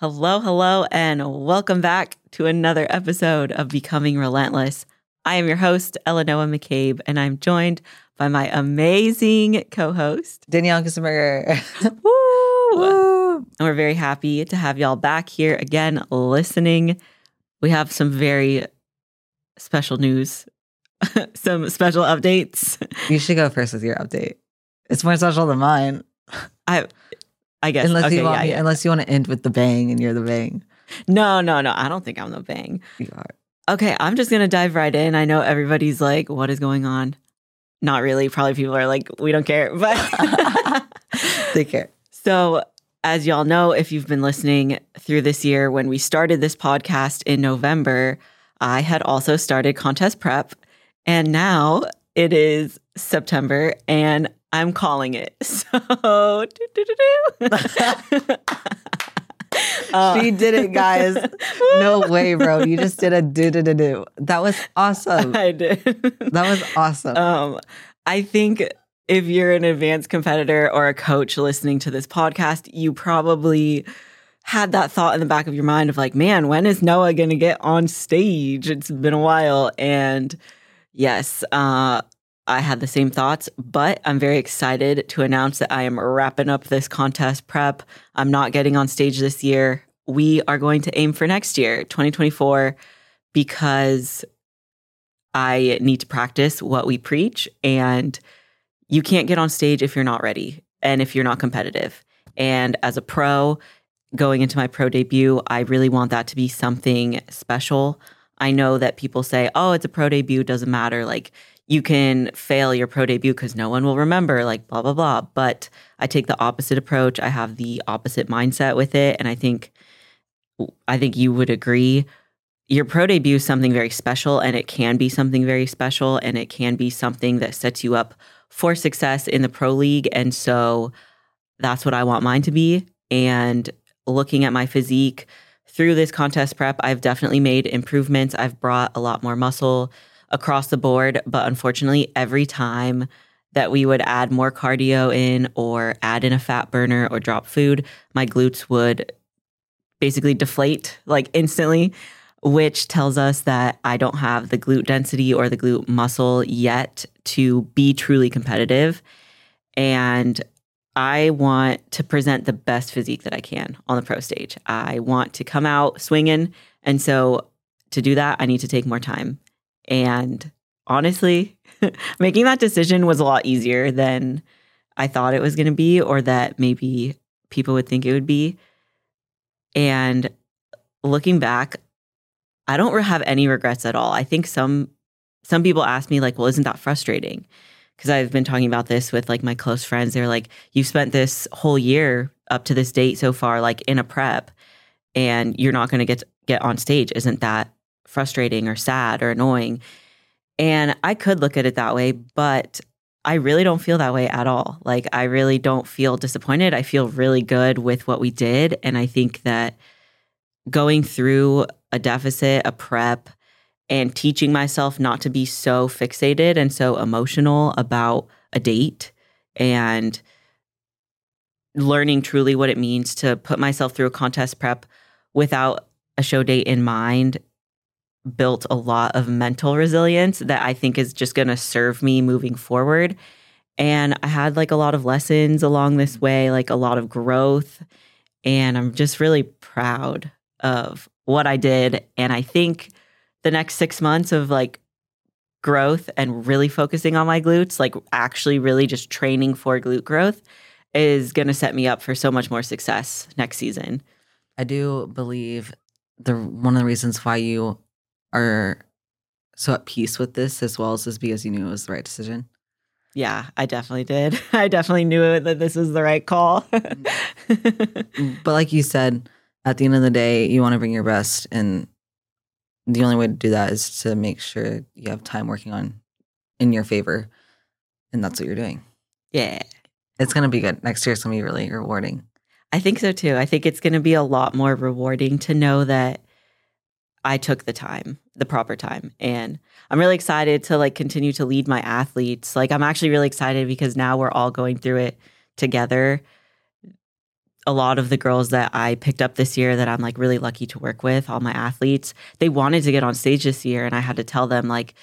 Hello, hello, and welcome back to another episode of Becoming Relentless. I am your host, Elenoa McCabe, and I'm joined by my amazing co host, Danielle Kusenberger. Woo! Woo! And we're very happy to have y'all back here again listening. We have some very special news, some special updates. You should go first with your update. It's more special than mine. I I guess Unless okay, you want yeah, me, yeah. unless you want to end with the bang and you're the bang. No, no, no. I don't think I'm the bang. You are. Okay, I'm just gonna dive right in. I know everybody's like, what is going on? Not really. Probably people are like, we don't care. But Take care. so as y'all know, if you've been listening through this year, when we started this podcast in November, I had also started contest prep. And now it is September and I'm calling it. So. Uh, she did it, guys. No way, bro. You just did a do do do do. That was awesome. I did. That was awesome. Um, I think if you're an advanced competitor or a coach listening to this podcast, you probably had that thought in the back of your mind of like, man, when is Noa going to get on stage? It's been a while. And yes, uh, I had the same thoughts, but I'm very excited to announce that I am wrapping up this contest prep. I'm not getting on stage this year. We are going to aim for next year, 2024, because I need to practice what we preach. And you can't get on stage if you're not ready and if you're not competitive. And as a pro, going into my pro debut, I really want that to be something special. I know that people say, oh, it's a pro debut, doesn't matter. Like, you can fail your pro debut because no one will remember, like, blah, blah, blah. But I take the opposite approach. I have the opposite mindset with it. And I think, I think you would agree your pro debut is something very special and it can be something very special and it can be something that sets you up for success in the pro league and so that's what I want mine to be and looking at my physique through this contest prep I've definitely made improvements I've brought a lot more muscle across the board but unfortunately every time that we would add more cardio in or add in a fat burner or drop food my glutes would basically deflate like instantly which tells us that I don't have the glute density or the glute muscle yet to be truly competitive. And I want to present the best physique that I can on the pro stage. I want to come out swinging. And so to do that, I need to take more time. And honestly, making that decision was a lot easier than I thought it was going to be, or that maybe people would think it would be. And looking back, I don't have any regrets at all. I think some some people ask me like, "Well, isn't that frustrating?" Because I've been talking about this with like my close friends. They're like, "You've spent this whole year up to this date so far, like in a prep, and you're not going to get get on stage. Isn't that frustrating or sad or annoying?" And I could look at it that way, but I really don't feel that way at all. Like I really don't feel disappointed. I feel really good with what we did, and I think that going through a deficit, a prep, and teaching myself not to be so fixated and so emotional about a date and learning truly what it means to put myself through a contest prep without a show date in mind built a lot of mental resilience that I think is just going to serve me moving forward. And I had like a lot of lessons along this way, like a lot of growth. And I'm just really proud of what I did. And I think the next six months of like growth and really focusing on my glutes, like actually really just training for glute growth, is going to set me up for so much more success next season. I do believe the one of the reasons why you are so at peace with this as well as is because you knew it was the right decision. Yeah, I definitely did. I definitely knew that this was the right call. Mm. Mm, but like you said, at the end of the day, you want to bring your best and the only way to do that is to make sure you have time working on in your favor. And that's what you're doing. yeah. It's gonna be good. Next year's gonna be really rewarding. I think so too. I think it's going to be a lot more rewarding to know that I took the time, the proper time. And I'm really excited to like continue to lead my athletes. Like I'm actually really excited because now we're all going through it together. a lot of the girls that I picked up this year that I'm like really lucky to work with, all my athletes, they wanted to get on stage this year. And I had to tell them, like,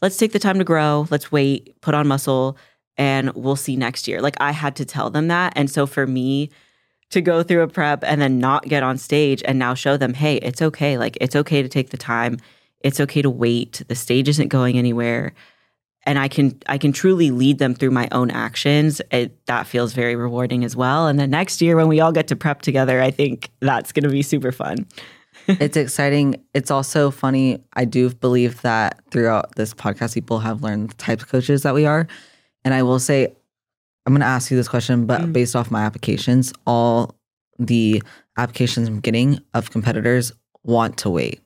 let's take the time to grow, let's wait, put on muscle, and we'll see next year. Like, I had to tell them that. And so for me, to go through a prep and then not get on stage and now show them, hey, it's okay. Like, it's okay to take the time. It's okay to wait. The stage isn't going anywhere and I can I can truly lead them through my own actions. It, that feels very rewarding as well. And then next year when we all get to prep together, I think that's going to be super fun. it's exciting. It's also funny. I do believe that throughout this podcast, people have learned the types of coaches that we are. And I will say, I'm going to ask you this question, but mm. based off my applications, all the applications I'm getting of competitors want to wait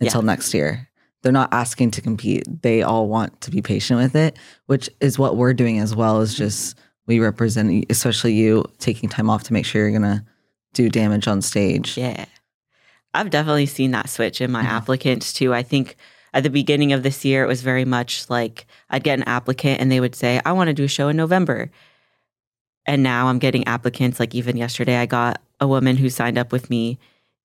until yeah. next year they're not asking to compete. They all want to be patient with it, which is what we're doing as well. Is just we represent, especially you, taking time off to make sure you're gonna do damage on stage. Yeah, I've definitely seen that switch in my mm-hmm. applicants too. I think at the beginning of this year, it was very much like I'd get an applicant and they would say, "I want to do a show in November," and now I'm getting applicants. Like even yesterday, I got a woman who signed up with me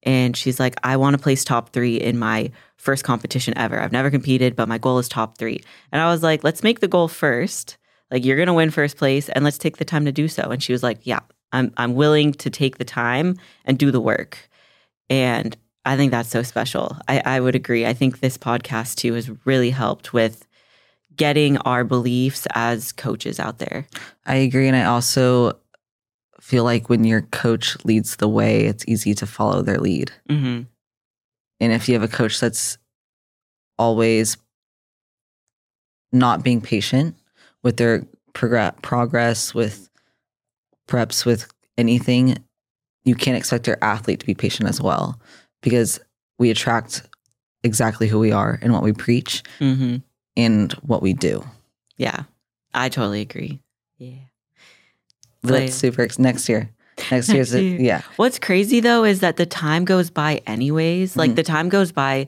and she's like, I want to place top three in my first competition ever. I've never competed, but my goal is top three. And I was like, let's make the goal first. Like, you're going to win first place and let's take the time to do so. And she was like, yeah, I'm, I'm willing to take the time and do the work. And I think that's so special. I, I would agree. I think this podcast too has really helped with getting our beliefs as coaches out there. I agree. And I also feel like when your coach leads the way, it's easy to follow their lead. Mm-hmm. And if you have a coach that's always not being patient with their prog- progress, with preps, with anything, you can't expect your athlete to be patient as well because we attract exactly who we are and what we preach mm-hmm. and what we do. Yeah, I totally agree. Yeah. That's super next year. Next year's a, yeah. What's crazy though is that the time goes by anyways. Like mm-hmm. the time goes by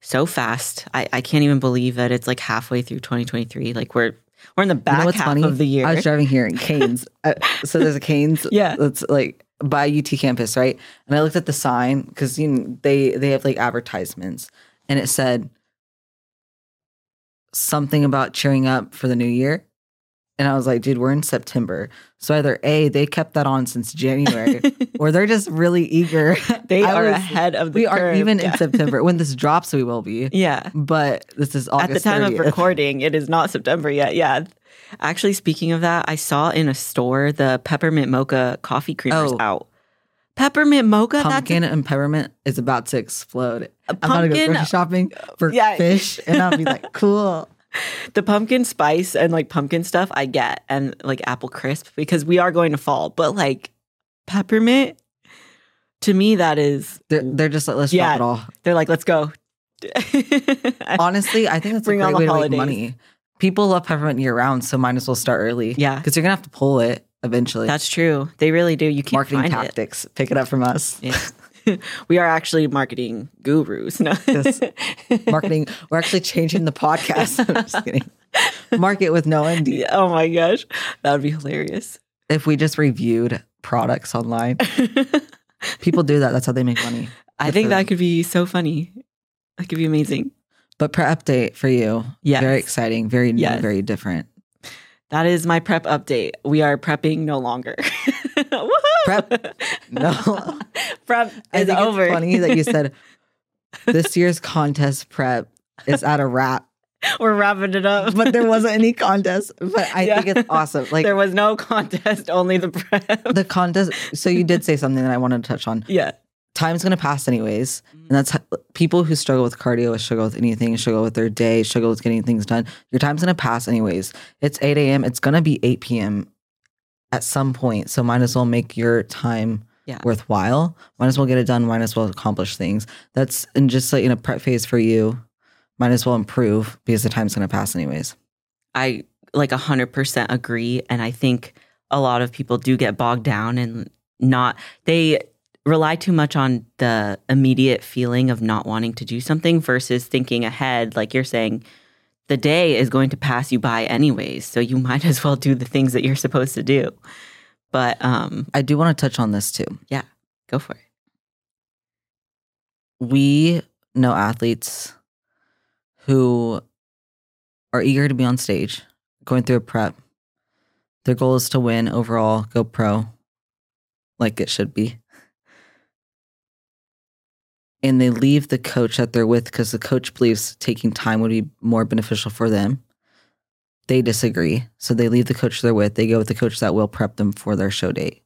so fast. I, I can't even believe that it's like halfway through 2023. Like we're we're in the back you know half funny? of the year. I was driving here in Canes. uh, so there's a Canes. Yeah. That's like by UT campus, right? And I looked at the sign because you know, they they have like advertisements, and it said something about cheering up for the new year. And I was like, dude, we're in September. So either A, they kept that on since January, or they're just really eager. They I are was, ahead of the We curve. are even yeah. in September. When this drops, we will be. Yeah. But this is August. At the time 30th. of recording, it is not September yet. Yeah. Actually, speaking of that, I saw in a store the peppermint mocha coffee creamers oh. out. Peppermint mocha, pumpkin and peppermint is about to explode. I'm gonna go grocery shopping for yeah. fish, and I'll be like, cool the pumpkin spice and like pumpkin stuff I get and like apple crisp because we are going to fall. But like peppermint, to me that is they're, they're just like let's yeah, drop it all. They're like let's go. Honestly, I think that's Bring a great way holidays. to make money. People love peppermint year round, so might as well start early. Yeah, because you're gonna have to pull it eventually. That's true. They really do. You can't marketing tactics. It. Pick it up from us. Yeah. we are actually marketing gurus. No. yes. Marketing. We're actually changing the podcast. I'm just kidding. Market with no ND. Oh my gosh. That would be hilarious. If we just reviewed products online, people do that. That's how they make money. I think that could be so funny. That could be amazing. But prep update for you. Yeah. Very exciting, very new, very different. That is my prep update. We are prepping no longer. prep no prep is I think over. It's funny that you said this year's contest prep is at a wrap. We're wrapping it up. but there wasn't any contest. But I yeah. think it's awesome. Like there was no contest, only the prep. The contest. So you did say something that I wanted to touch on. Yeah time's going to pass anyways. And that's people who struggle with cardio, struggle with anything, struggle with their day, struggle with getting things done. Your time's going to pass anyways. It's 8 a.m. It's going to be 8 p.m. at some point. So might as well make your time yeah. worthwhile. Might as well get it done. Might as well accomplish things. That's and just like in a prep phase for you, might as well improve because the time's going to pass anyways. I like 100% agree. And I think a lot of people do get bogged down and not, they, rely too much on the immediate feeling of not wanting to do something versus thinking ahead like you're saying the day is going to pass you by anyways so you might as well do the things that you're supposed to do But um, I do want to touch on this too. Yeah, go for it. We know athletes who are eager to be on stage, going through a prep. Their goal is to win overall, go pro, like it should be. And they leave the coach that they're with because the coach believes taking time would be more beneficial for them. They disagree. So they leave the coach they're with. They go with the coach that will prep them for their show date.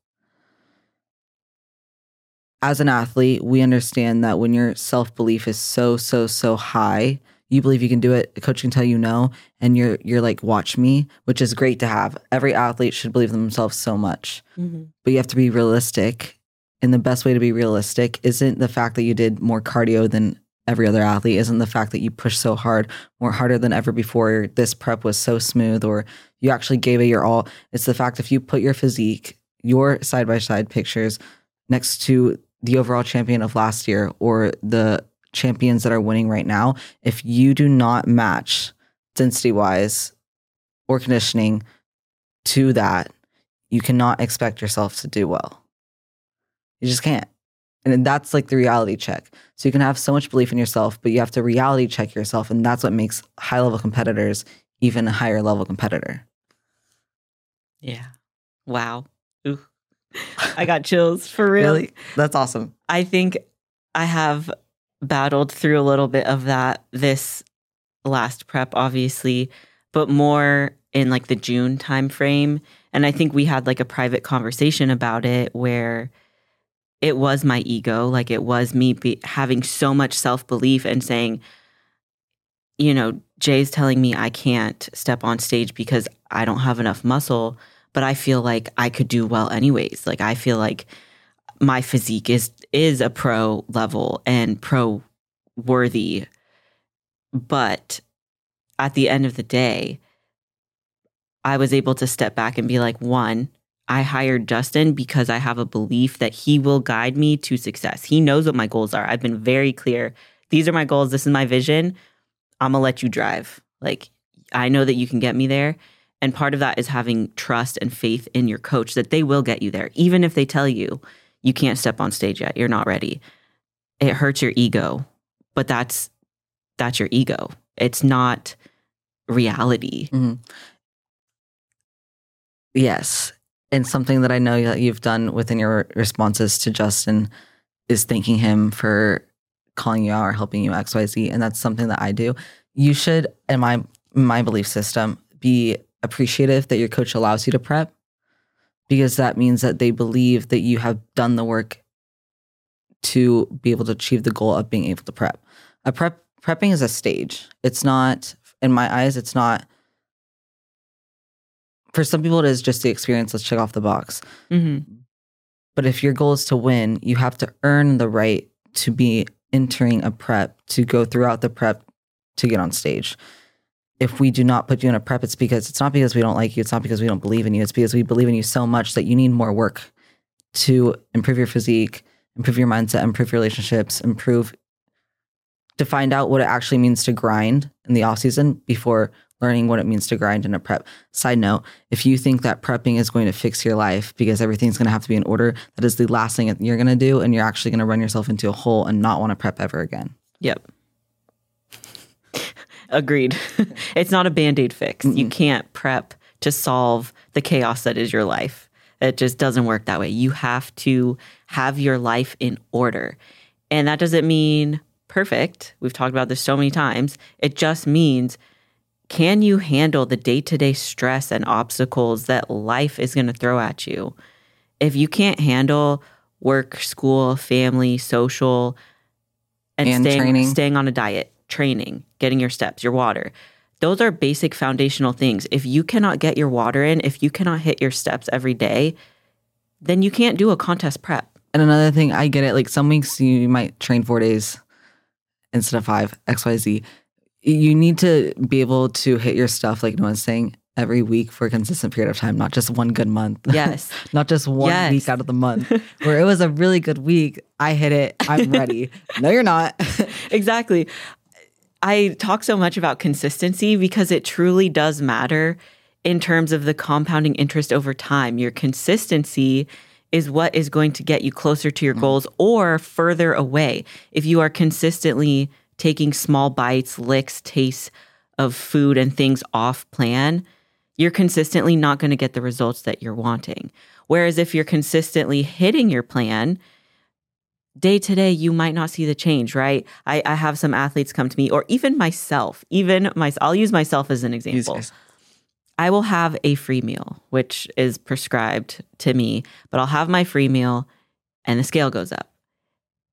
As an athlete, we understand that when your self belief is so, so, so high, you believe you can do it. The coach can tell you no, and you're you're like, watch me, which is great to have. Every athlete should believe in themselves so much mm-hmm. but you have to be realistic. And the best way to be realistic isn't the fact that you did more cardio than every other athlete, isn't the fact that you pushed so hard, more harder than ever before. This prep was so smooth, or you actually gave it your all. It's the fact if you put your physique, your side by side pictures next to the overall champion of last year or the champions that are winning right now, if you do not match density wise or conditioning to that, you cannot expect yourself to do well. You just can't. And that's like the reality check. So you can have so much belief in yourself, but you have to reality check yourself. And that's what makes high level competitors even a higher level competitor. Yeah. Wow. Ooh. I got chills for real. Really? That's awesome. I think I have battled through a little bit of that this last prep, obviously, but more in like the June timeframe. And I think we had like a private conversation about it where it was my ego. Like it was me be- having so much self belief and saying, you know, Jay's telling me I can't step on stage because I don't have enough muscle, but I feel like I could do well anyways. Like I feel like my physique is is a pro level and pro worthy. But at the end of the day, I was able to step back and be like, one, I hired Justin because I have a belief that he will guide me to success. He knows what my goals are. I've been very clear. These are my goals. This is my vision. I'm going to let you drive. Like, I know that you can get me there. And part of that is having trust and faith in your coach that they will get you there, even if they tell you you can't step on stage yet, you're not ready. It hurts your ego, but that's that's your ego. It's not reality. Mhm. Yes. And something that I know that you've done within your responses to Justin is thanking him for calling you out or helping you XYZ. And that's something that I do. You should, in my my belief system, be appreciative that your coach allows you to prep because that means that they believe that you have done the work to be able to achieve the goal of being able to prep. A prep prepping is a stage. It's not in my eyes, it's not for some people it is just the experience let's check off the box. Hmm but if your goal is to win you have to earn the right to be entering a prep to go throughout the prep to get on stage. If we do not put you in a prep it's because it's not because we don't like you it's not because we don't believe in you it's because we believe in you so much that you need more work to improve your physique improve your mindset improve your relationships improve to find out what it actually means to grind in the off season before learning what it means to grind in a prep. Side note, if you think that prepping is going to fix your life because everything's going to have to be in order, that is the last thing that you're going to do. And you're actually going to run yourself into a hole and not want to prep ever again. Yep. Agreed. it's not a band aid fix. You can't prep to solve the chaos that is your life. It just doesn't work that way. You have to have your life in order. And that doesn't mean perfect. We've talked about this so many times. It just means can you handle the day to day stress and obstacles that life is going to throw at you? If you can't handle work, school, family, social, and, And staying, training. staying on a diet, training, getting your steps, your water, those are basic foundational things. If you cannot get your water in, if you cannot hit your steps every day, then you can't do a contest prep. And another thing, I get it. Like some weeks you might train four days instead of five, XYZ. You need to be able to hit your stuff, like no one's saying, every week for a consistent period of time, not just one good month. Yes. not just one Yes. week out of the month where it was a really good week. I hit it. I'm ready. no, you're not. exactly. I talk so much about consistency because it truly does matter in terms of the compounding interest over time. Your consistency is what is going to get you closer to your mm. goals or further away. If you are consistently taking small bites, licks, tastes of food and things off plan, you're consistently not going to get the results that you're wanting. Whereas if you're consistently hitting your plan, day to day, you might not see the change, right? I, I have some athletes come to me, or even myself, even my, I'll use myself as an example. I will have a free meal, which is prescribed to me, but I'll have my free meal and the scale goes up.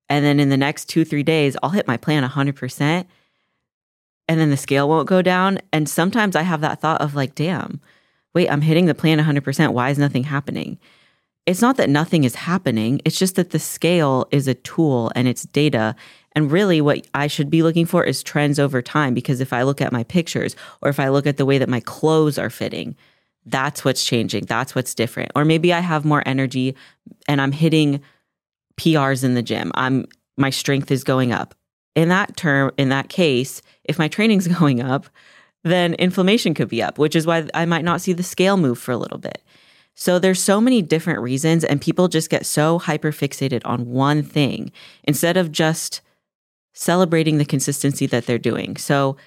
And then in the next two, three days, I'll hit my plan 100%. And then the scale won't go down. And sometimes I have that thought of like, damn, wait, I'm hitting the plan 100%. Why is nothing happening? It's not that nothing is happening. It's just that the scale is a tool and it's data. And really, what I should be looking for is trends over time. Because if I look at my pictures or if I look at the way that my clothes are fitting, that's what's changing. That's what's different. Or maybe I have more energy and I'm hitting PRs in the gym. I'm my strength is going up. In that term, in that case, if my training's going up, then inflammation could be up, which is why I might not see the scale move for a little bit. So there's so many different reasons and people just get so hyper fixated on one thing instead of just celebrating the consistency that they're doing. So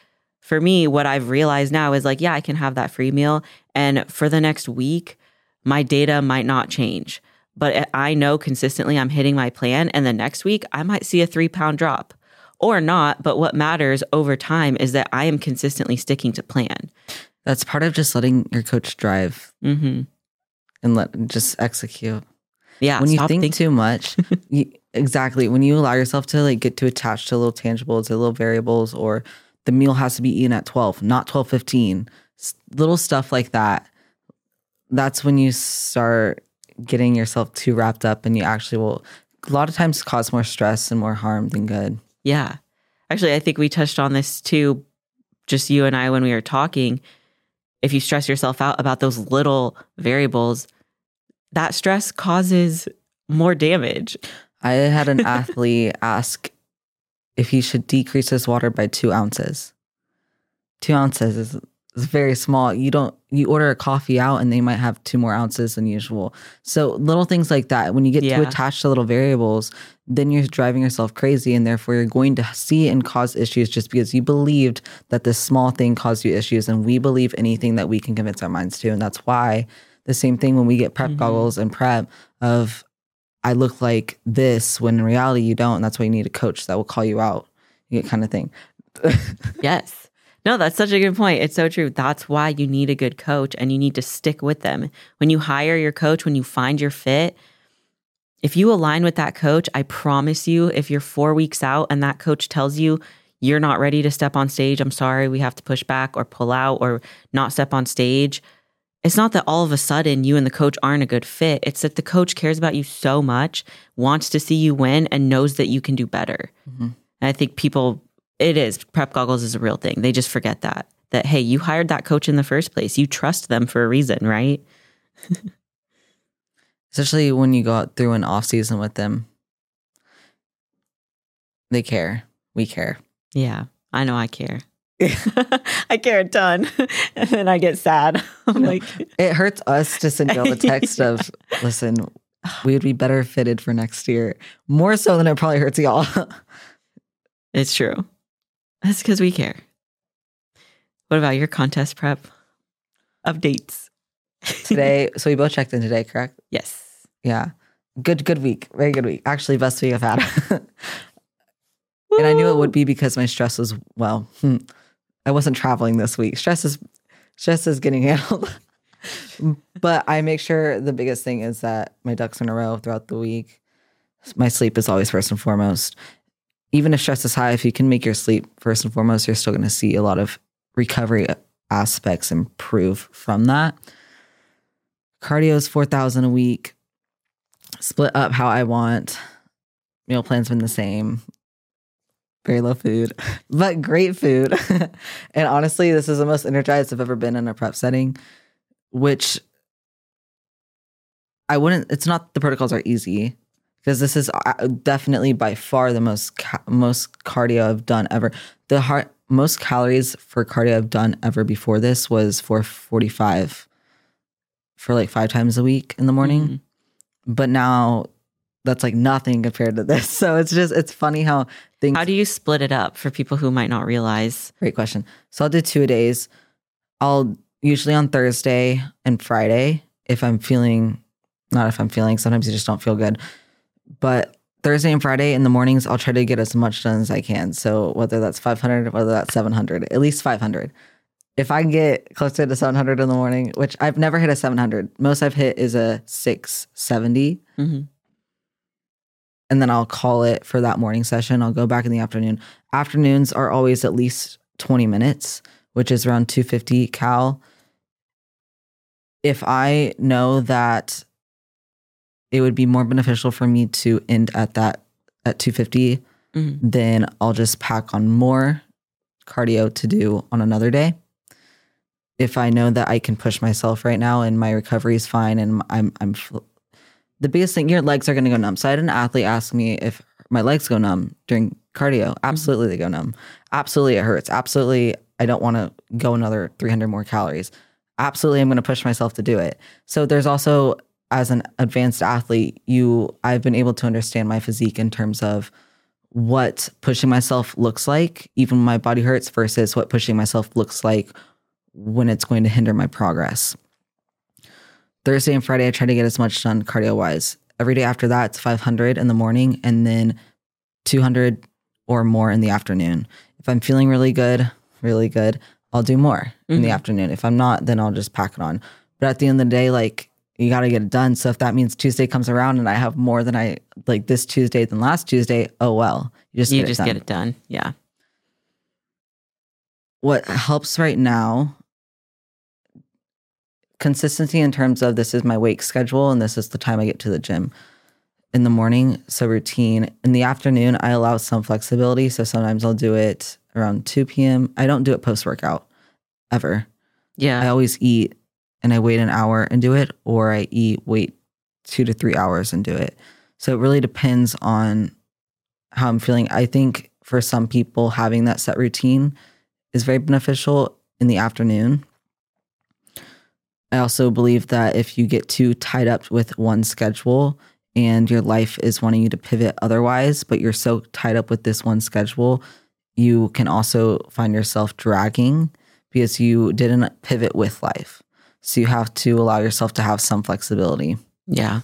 for me, what I've realized now is like, yeah, I can have that free meal and for the next week, my data might not change. But I know consistently I'm hitting my plan and the next week I might see a 3 pound drop or not, but what matters over time is that I am consistently sticking to plan. That's part of just letting your coach drive Mm-hmm. and let just execute. Yeah. when you think think- too much, you, exactly. When you allow yourself to like get too attached to little tangibles or little variables, or the meal has to be eaten at twelve, not twelve fifteen, s- little stuff like that. That's when you start getting yourself too wrapped up, and you actually will a lot of times cause more stress and more harm than good. Yeah. Actually, I think we touched on this too, just you and I when we were talking. If you stress yourself out about those little variables, that stress causes more damage. I had an athlete ask if he should decrease his water by two ounces. Two ounces is, is very small. You don't you order a coffee out and they might have two more ounces than usual. So little things like that. When you get too Yeah. attached to little variables, then you're driving yourself crazy and therefore you're going to see and cause issues just because you believed that this small thing caused you issues and we believe anything that we can convince our minds to. And that's why the same thing when we get prep Mhm. goggles and prep of I look like this when in reality you don't. And that's why you need a coach that will call you out, you get kind of thing. Yes. No, that's such a good point. It's so true. That's why you need a good coach and you need to stick with them. When you hire your coach, when you find your fit, if you align with that coach, I promise you, if you're four weeks out and that coach tells you you're not ready to step on stage, I'm sorry, we have to push back or pull out or not step on stage. It's not that all of a sudden you and the coach aren't a good fit. It's that the coach cares about you so much, wants to see you win, and knows that you can do better. Mhm. And I think people, it is, prep goggles is a real thing. They just forget that. That, hey, you hired that coach in the first place. You trust them for a reason, right? Especially when you go out through an off season with them. They care. We care. Yeah, I know I care. I care a ton. and then I get sad. I'm like, It hurts us to send y'all the text of, listen, we would be better fitted for next year. More so than it probably hurts y'all. it's true. That's because we care. What about your contest prep updates? today, so we both checked in today, correct? Yes. Yeah. Good, good week. Very good week. Actually, best week I've had. and I knew it would be because my stress was, well, hmm, I wasn't traveling this week. Stress is, stress is getting handled. but I make sure the biggest thing is that my ducks are in a row throughout the week. My sleep is always first and foremost. Even if stress is high, if you can make your sleep first and foremost, you're still going to see a lot of recovery aspects improve from that. Cardio is 4,000 a week split up how I want. Meal plan's been the same. Very low food, but great food. and honestly, this is the most energized I've ever been in a prep setting, which I wouldn't, it's not the protocols are easy because this is uh, definitely by far the most, ca- most cardio I've done ever. The heart, most calories for cardio I've done ever before this was 445 for like five times a week in the morning. Mhm. But now that's like nothing compared to this. So it's just, it's funny how things. How do you split it up for people who might not realize? Great question. So I'll do two days. I'll usually on Thursday and Friday if I'm feeling, not if I'm feeling, sometimes you just don't feel good. But Thursday and Friday in the mornings, I'll try to get as much done as I can. So whether that's 500, whether that's 700, at least 500. If I can get closer to 700 in the morning, which I've never hit a 700, most I've hit is a 670 Mhm. and then I'll call it for that morning session. I'll go back in the afternoon. Afternoons are always at least 20 minutes, which is around 250 cal. If I know that it would be more beneficial for me to end at that at 250, Mhm. then I'll just pack on more cardio to do on another day. If I know that I can push myself right now and my recovery is fine and I'm I'm the biggest thing your legs are going to go numb. So I had an athlete ask me if my legs go numb during cardio. Absolutely they go numb. Absolutely it hurts. Absolutely I don't want to go another 300 more calories. Absolutely I'm going to push myself to do it. So there's also as an advanced athlete, you I've been able to understand my physique in terms of what pushing myself looks like, even when my body hurts, versus what pushing myself looks like when it's going to hinder my progress. Thursday and Friday, I try to get as much done cardio wise. Every day after that, it's 500 in the morning and then 200 or more in the afternoon. If I'm feeling really good, really good, I'll do more in the Mhm. afternoon. If I'm not, then I'll just pack it on. But at the end of the day, like you got to get it done. So if that means Tuesday comes around and I have more than I like this Tuesday than last Tuesday, oh well. You just You get just it get it done. Yeah. what helps right now consistency in terms of this is my wake schedule and this is the time I get to the gym in the morning. So routine. In the afternoon, I allow some flexibility. So sometimes I'll do it around 2 p.m. I don't do it post workout ever. Yeah. I always eat and I wait an hour and do it, or I eat, wait two to three hours and do it. So it really depends on how I'm feeling. I think for some people, having that set routine is very beneficial in the afternoon. I also believe that if you get too tied up with one schedule and your life is wanting you to pivot otherwise, but you're so tied up with this one schedule, you can also find yourself dragging because you didn't pivot with life. So you have to allow yourself to have some flexibility. Yeah,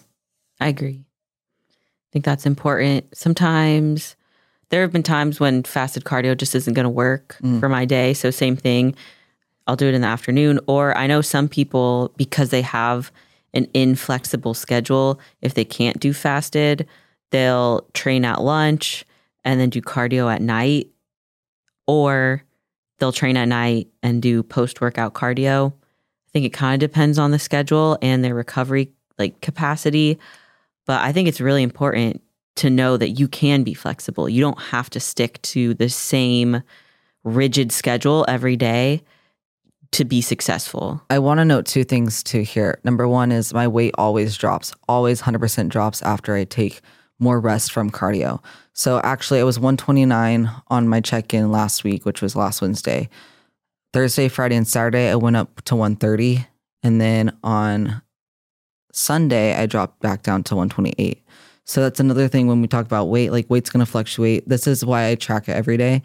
I agree. I think that's important. Sometimes there have been times when fasted cardio just isn't going to work Mm. for my day. So, same thing. I'll do it in the afternoon. Or I know some people, because they have an inflexible schedule, if they can't do fasted, they'll train at lunch and then do cardio at night. Or they'll train at night and do post workout cardio. Think it kind of depends on the schedule and their recovery like capacity, but I think it's really important to know that you can be flexible. You don't have to stick to the same rigid schedule every day to be successful. I want to note two things too here. Number one is my weight always drops, always 100% drops after I take more rest from cardio. So actually, I was 129 on my check in last week, which was last Wednesday. Thursday, Friday, and Saturday, I went up to 130. And then on Sunday, I dropped back down to 128. So that's another thing when we talk about weight, like weight's going to fluctuate. This is why I track it every day.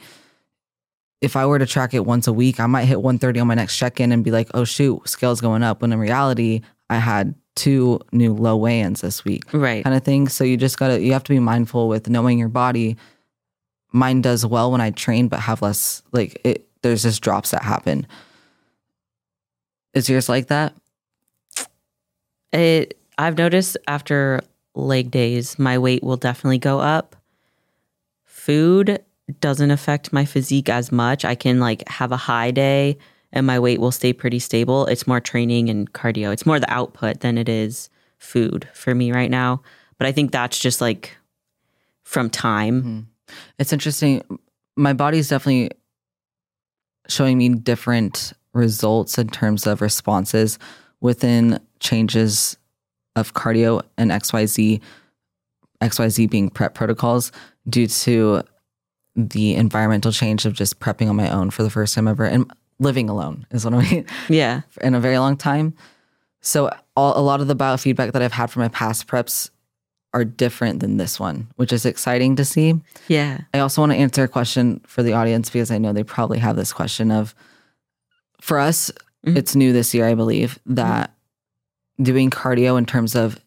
If I were to track it once a week, I might hit 130 on my next check in and be like, oh, shoot, scale's going up. When in reality, I had two new low weigh ins this week Right. kind of thing. So you just gotta you have to be mindful with knowing your body. Mine does well when I train, but have less like it. There's just drops that happen. Is yours like that? It I've noticed after leg days, my weight will definitely go up. Food doesn't affect my physique as much. I can like have a high day and my weight will stay pretty stable. It's more training and cardio. It's more the output than it is food for me right now. But I think that's just like from time. Mm-hmm. It's interesting. My body's definitely showing me different results in terms of responses within changes of cardio and XYZ, XYZ being prep protocols due to the environmental change of just prepping on my own for the first time ever and living alone is what I mean Yeah. in a very long time. So all, a lot of the biofeedback that I've had from my past preps are different than this one, which is exciting to see. Yeah. I also want to answer a question for the audience because I know they probably have this question of for us, Mhm. it's new this year, I believe, that doing cardio in terms of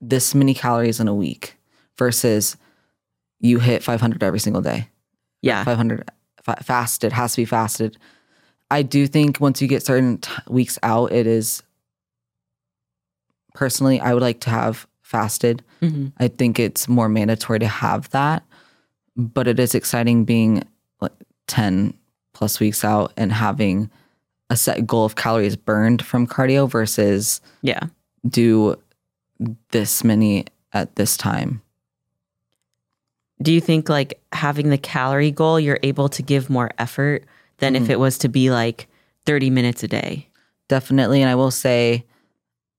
this many calories in a week versus you hit 500 every single day. Yeah. 500 fa- fasted has to be fasted. I do think once you get certain t- weeks out, it is personally, I would like to have fasted. Mhm. I think it's more mandatory to have that, but it is exciting being like 10 plus weeks out and having a set goal of calories burned from cardio versus Yeah. do this many at this time. Do you think like having the calorie goal, you're able to give more effort than if Mhm. it was to be like 30 minutes a day? Definitely. And I will say,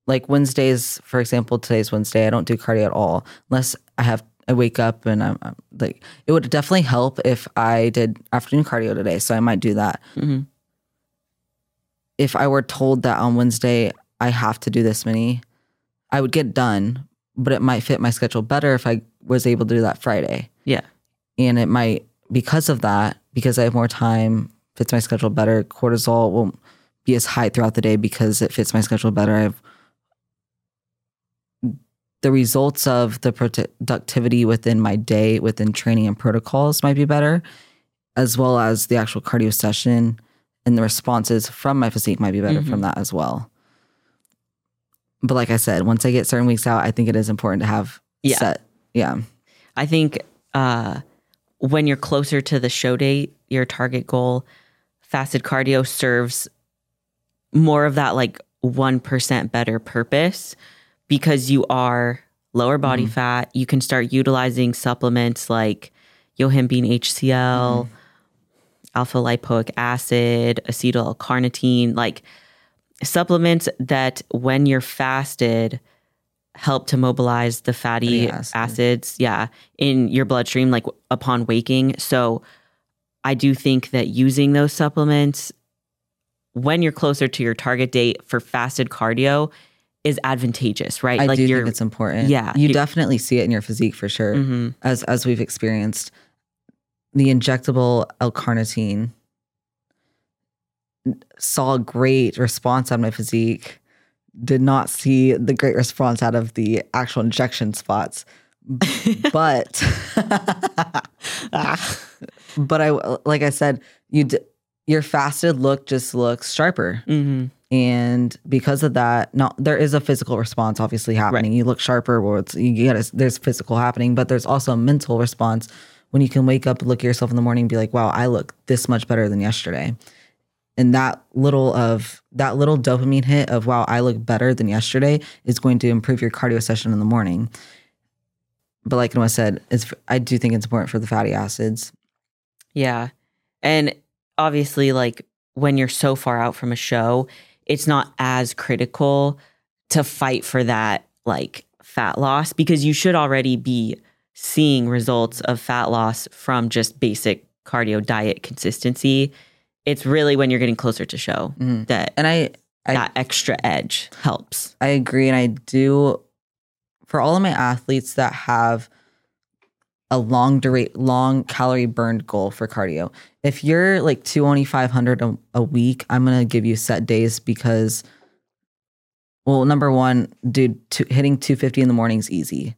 like Wednesdays, for example, today's Wednesday, I don't do cardio at all unless I have, I wake up and I'm, I'm like, it would definitely help if I did afternoon cardio today. So I might do that. Mhm. If I were told that on Wednesday, I have to do this many, I would get done, but it might fit my schedule better if I was able to do that Friday. Yeah. And it might, because of that, because I have more time, fits my schedule better, cortisol won't be as high throughout the day because it fits my schedule better. I have the results of the productivity within my day, within training and protocols might be better, as well as the actual cardio session and the responses from my physique might be better from that as well. But like I said, once I get certain weeks out, I think it is important to have Yeah. set. Yeah. I think uh, when you're closer to the show date, your target goal, fasted cardio serves more of that like 1% better purpose because you are lower body Mhm. fat. You can start utilizing supplements like yohimbine HCl, alpha lipoic acid, acetyl L-carnitine, like supplements that when you're fasted help to mobilize the fatty Fatty acid. acids, yeah, in your bloodstream like upon waking. So I do think that using those supplements when you're closer to your target date for fasted cardio is advantageous, right? I like do you're think it's important. Yeah. You definitely see it in your physique for sure. Mhm. As as we've experienced. The injectable L-carnitine saw a great response on my physique. Did not see the great response out of the actual injection spots. but but I like I said, you d- your fasted look just looks sharper. Mhm. And because of that no there is a physical response obviously happening. You look sharper or it's you get a, there's physical happening but there's also a mental response when you can wake up look at yourself in the morning and be like wow i look this much better than yesterday. And that little of that little dopamine hit of wow i look better than yesterday is going to improve your cardio session in the morning. But like Noa said it's i do think it's important for the fatty acids. Yeah. And obviously, like when you're so far out from a show, it's not as critical to fight for that like fat loss because you should already be seeing results of fat loss from just basic cardio diet consistency. It's really when you're getting closer to show Mhm. that and i I- that extra edge helps. I agree. And I do, for all of my athletes that have a long durate, long calorie burned goal for cardio, if you're like 2,500 a, a week, I'm going to give you set days because, well, number one, dude, two, hitting 250 in the morning is easy.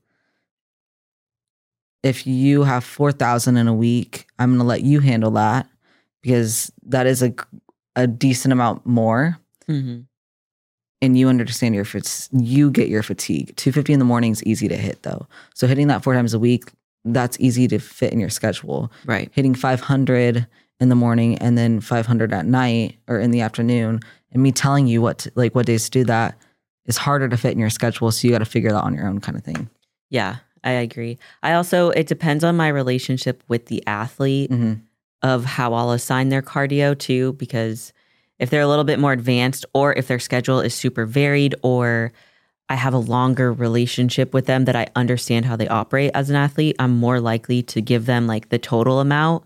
If you have 4,000 in a week, I'm going to let you handle that because that is a, a decent amount more Mm-hmm. and you understand your you get your fatigue. 250 in the morning is easy to hit though. So hitting that four times a week, that's easy to fit in your schedule. Right. Hitting 500 in the morning and then 500 at night or in the afternoon and me telling you what to, like what days to do that is harder to fit in your schedule so you got to figure that on your own kind of thing. Yeah, I agree. I also, it depends on my relationship with the athlete. hmm of how I'll assign their cardio too, because if they're a little bit more advanced or if their schedule is super varied or I have a longer relationship with them that I understand how they operate as an athlete, I'm more likely to give them like the total amount.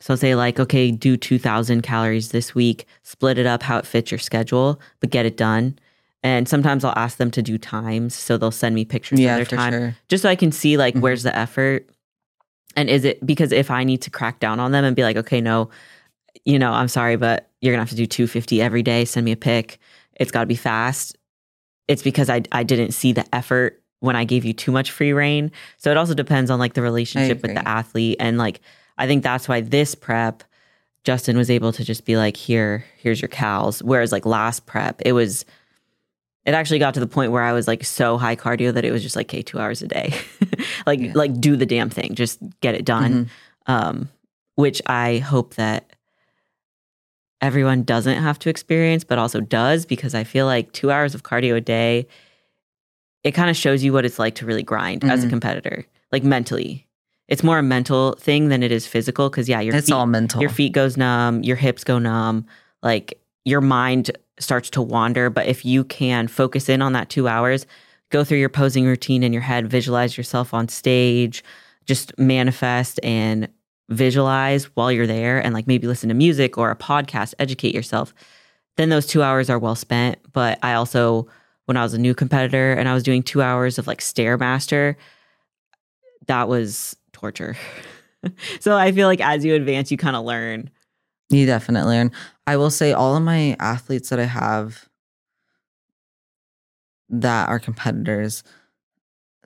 So say like, okay, do 2000 calories this week, split it up how it fits your schedule, but get it done. And sometimes I'll ask them to do times. So they'll send me pictures Yeah, of their time sure. just so I can see like Mhm. where's the effort and is it because if I need to crack down on them and be like, okay, no, you know, I'm sorry, but you're gonna have to do 250 every day. Send me a pic. It's got to be fast. It's because I I didn't see the effort when I gave you too much free reign. So it also depends on like the relationship with the athlete and like I think that's why this prep Justin was able to just be like, here, here's your cals. Whereas like last prep, it was it actually got to the point where I was like so high cardio that it was just like, okay, two hours a day. like Yeah. like do the damn thing. Just get it done. Mhm. Um, which I hope that everyone doesn't have to experience, but also does, because I feel like two hours of cardio a day, it kind of shows you what it's like to really grind as a Mhm. competitor, like mentally. It's more a mental thing than it is physical. Cause yeah, your It's feet, all mental. your feet goes numb, your hips go numb, like your mind starts to wander. But if you can focus in on that two hours, go through your posing routine in your head, visualize yourself on stage, just manifest and visualize while you're there and like maybe listen to music or a podcast, educate yourself, then those two hours are well spent. But I also, when I was a new competitor and I was doing two hours of like Stairmaster, that was torture. so I feel like as you advance, you kind of learn. You definitely learn. I will say all of my athletes that I have that are competitors.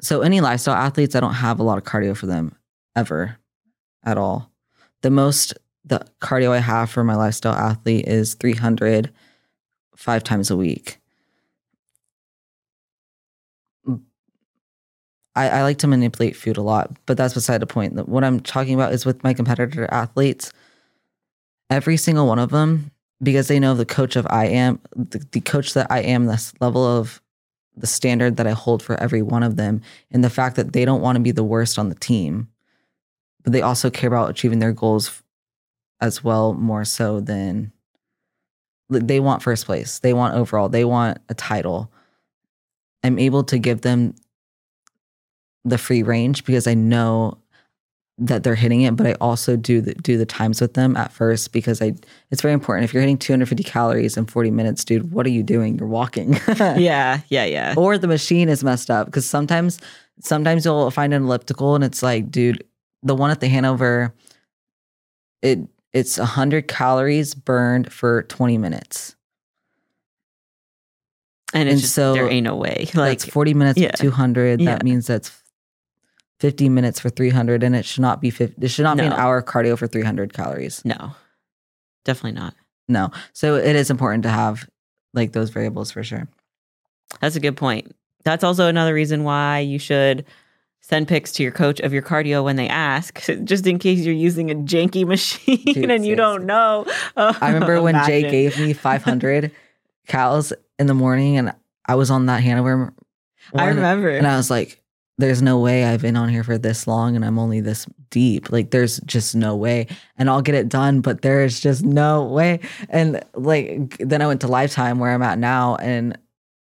So any lifestyle athletes, I don't have a lot of cardio for them ever at all. The most the cardio I have for my lifestyle athlete is 300 five times a week. Mm. I, I like to manipulate food a lot, but that's beside the point. What I'm talking about is with my competitor athletes every single one of them because they know the coach of I am the, the coach that I am this level of the standard that I hold for every one of them and the fact that they don't want to be the worst on the team but they also care about achieving their goals as well more so than like, they want first place they want overall they want a title I'm able to give them the free range because I know that they're hitting it, but I also do the, do the times with them at first because I it's very important. If you're hitting 250 calories in 40 minutes, dude, what are you doing? You're walking. Yeah, yeah, yeah. or the machine is messed up because sometimes sometimes you'll find an elliptical and it's like, dude, the one at the Hanover, it it's 100 calories burned for 20 minutes. And it's And just, so there ain't no way. Like, that's 40 minutes yeah. for 200. Yeah. That means that's 50 minutes for 300 and it should not be 50, it should not be an hour of cardio for 300 calories. no, definitely not. No. So it is important to have like those variables for sure. That's a good point. That's also another reason why you should send pics to your coach of your cardio when they ask, just in case you're using a janky machine Dude, and you don't know. I remember when Jay gave me 500 cals in the morning and I was on that Hanover. I remember. And I was like, there's no way I've been on here for this long and I'm only this deep. Like, there's just no way. And I'll get it done, but there is just no way. And like, then I went to Lifetime where I'm at now and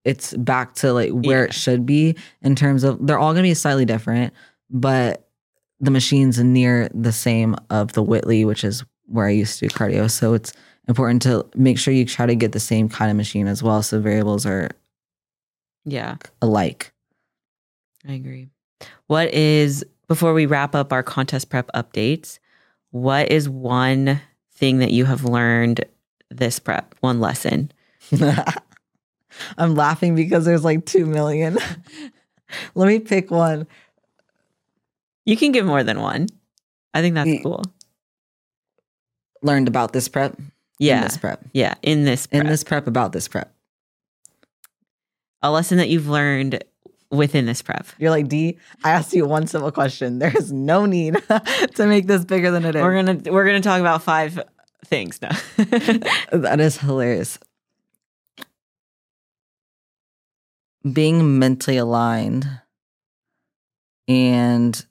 it's back to like where Yeah. it should be in terms of they're all going to be slightly different, but the machine's near the same of the Whitley, which is where I used to do cardio. So it's important to make sure you try to get the same kind of machine as well. So variables are yeah, alike. I agree. What is, before we wrap up our contest prep updates, what is one thing that you have learned this prep, one lesson? I'm laughing because there's like 2 million. Let me pick one. You can give more than one. I think that's Mm. cool. Learned about this prep. In Yeah. this prep. Yeah. In this prep. In this prep about this prep. a lesson that you've learned within this prep. You're like, D, I asked you one simple question. There's no need to make this bigger than it is. We're gonna we're gonna talk about five things now. that is hilarious. Being mentally aligned and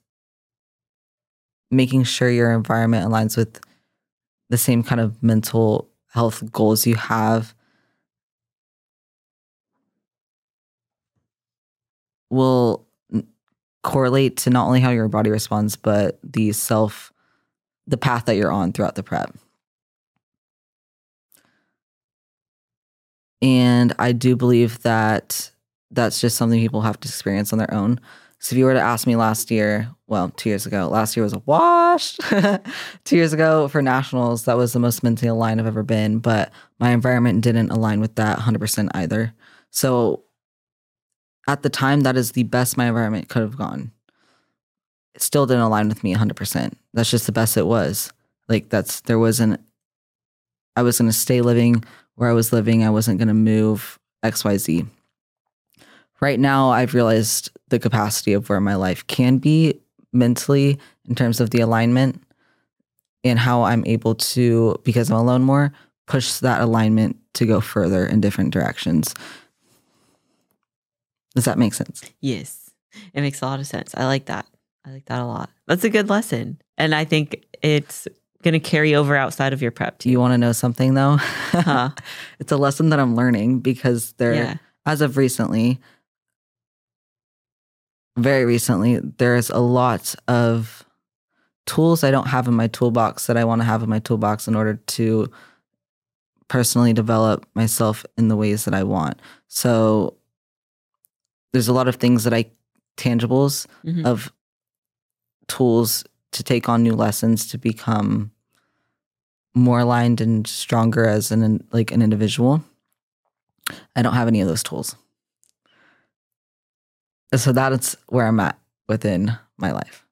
making sure your environment aligns with the same kind of mental health goals you have will correlate to not only how your body responds, but the self, the path that you're on throughout the prep. And I do believe that that's just something people have to experience on their own. So if you were to ask me last year, well, two years ago, last year was a wash. two years ago for nationals, that was the most mentally aligned I've ever been. But my environment didn't align with that 100% either. So at the time, that is the best my environment could have gone. It still didn't align with me 100%. That's just the best it was. Like, that's, there wasn't, I was going to stay living where I was living. I wasn't going to move XYZ. Right now, I've realized the capacity of where my life can be mentally in terms of the alignment and how I'm able to, because I'm alone more, push that alignment to go further in different directions. Does that make sense? Yes, it makes a lot of sense. I like that. I like that a lot. That's a good lesson. And I think it's going to carry over outside of your prep Do too. you want to know something though? Huh? it's a lesson that I'm learning because there, Yeah. as of recently, very recently, there's a lot of tools I don't have in my toolbox that I want to have in my toolbox in order to personally develop myself in the ways that I want. So there's a lot of things that I tangibles Mhm. of tools to take on new lessons to become more aligned and stronger as an like an individual. I don't have any of those tools. So that's where I'm at within my life.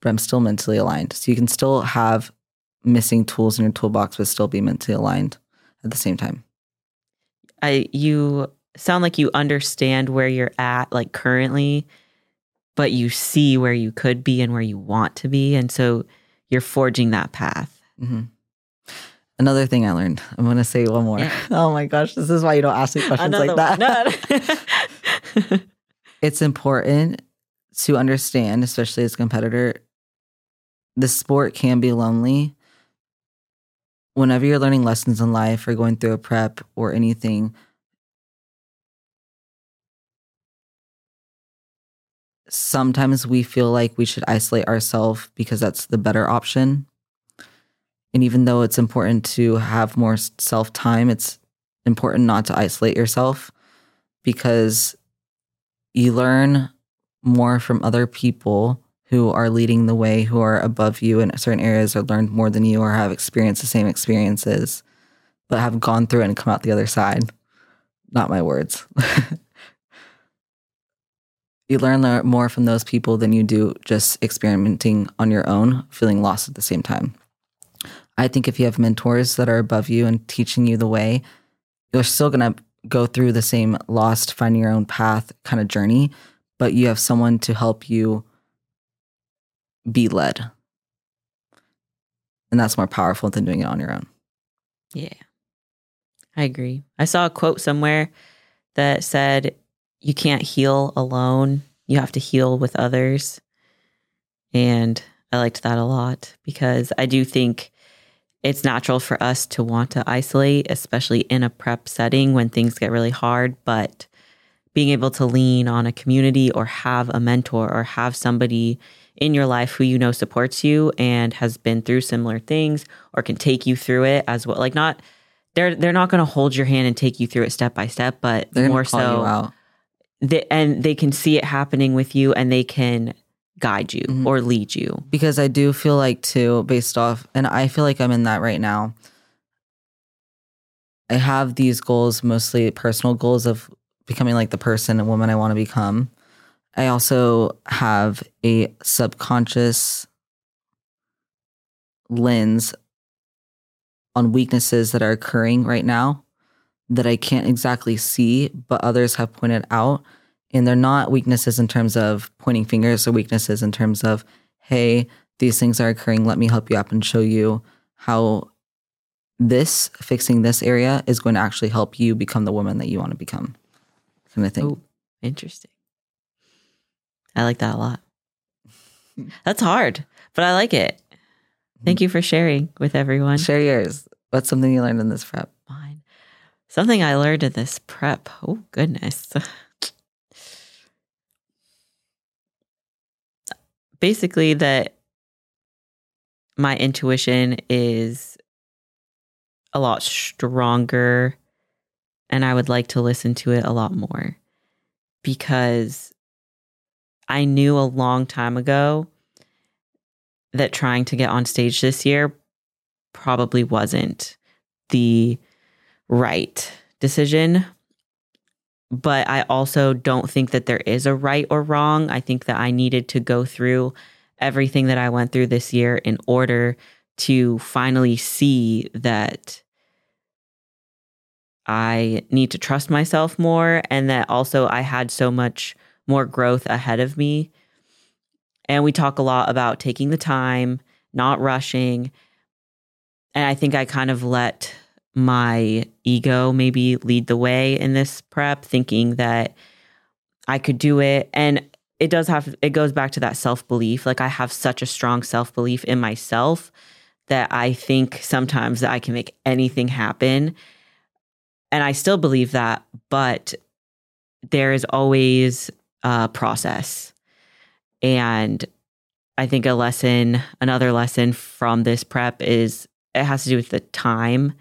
But I'm still mentally aligned. So you can still have missing tools in your toolbox but still be mentally aligned at the same time. I you sound like you understand where you're at like currently, but you see where you could be and where you want to be, and so you're forging that path. hmm Another thing I learned. I'm going to say one more. Yeah. Oh my gosh, this is why you don't ask me questions like that. it's important to understand, especially as a competitor, the sport can be lonely. Whenever you're learning lessons in life or going through a prep or anything, sometimes we feel like we should isolate ourselves because that's the better option. And even though it's important to have more self time, it's important not to isolate yourself because you learn more from other people who are leading the way, who are above you in certain areas or learned more than you or have experienced the same experiences, but have gone through it and come out the other side. Not my words. you learn more from those people than you do just experimenting on your own, feeling lost at the same time. I think if you have mentors that are above you and teaching you the way, you're still going to go through the same lost, finding your own path kind of journey, but you have someone to help you be led. And that's more powerful than doing it on your own. Yeah, I agree. I saw a quote somewhere that said, You can't heal alone, you have to heal with others. And I liked that a lot because I do think it's natural for us to want to isolate, especially in a prep setting when things get really hard. But being able to lean on a community or have a mentor or have somebody in your life who you know supports you and has been through similar things or can take you through it as well. Like not they're they're not going to hold your hand and take you through it step by step, but They're more so you out. they, and they can see it happening with you and they can guide you Mhm. or lead you. because I do feel like too, based off, and I feel like I'm in that right now. I have these goals, mostly personal goals of becoming like the person and woman I want to become. I also have a subconscious lens on weaknesses that are occurring right now that I can't exactly see, but others have pointed out. And they're not weaknesses in terms of pointing fingers or weaknesses in terms of, hey, these things are occurring. Let me help you up and show you how this fixing this area is going to actually help you become the woman that you want to become. Kind of thing. Oh, interesting. I like that a lot. That's hard, but I like it. Thank you for sharing with everyone. Share yours. What's something you learned in this prep? Mine. Something I learned in this prep. Oh, goodness. basically that my intuition is a lot stronger and I would like to listen to it a lot more because I knew a long time ago that trying to get on stage this year probably wasn't the right decision. But I also don't think that there is a right or wrong. I think that I needed to go through everything that I went through this year in order to finally see that I need to trust myself more and that also I had so much more growth ahead of me. And we talk a lot about taking the time, not rushing. And I think I kind of let my ego maybe lead the way in this prep, thinking that I could do it. And it does have, it goes back to that self belief. Like I have such a strong self belief in myself that I think sometimes that I can make anything happen. And I still believe that, but there is always a process. And I think a lesson, another lesson from this prep is it has to do with the time.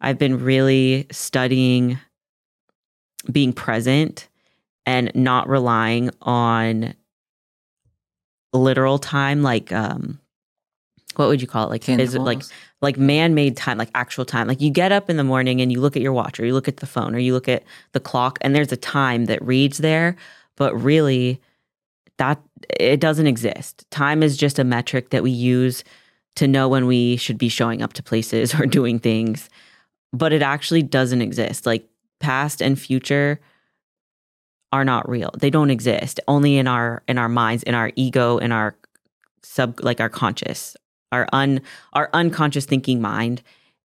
I've been really studying being present and not relying on literal time like um what would you call it? Like is it like like man-made time like actual time. Like you get up in the morning and you look at your watch or you look at the phone or you look at the clock and there's a time that reads there but really that it doesn't exist. Time is just a metric that we use to know when we should be showing up to places or doing things but it actually doesn't exist. Like past and future are not real. They don't exist. Only in our in our minds in our ego in our sub like our conscious our un our unconscious thinking mind.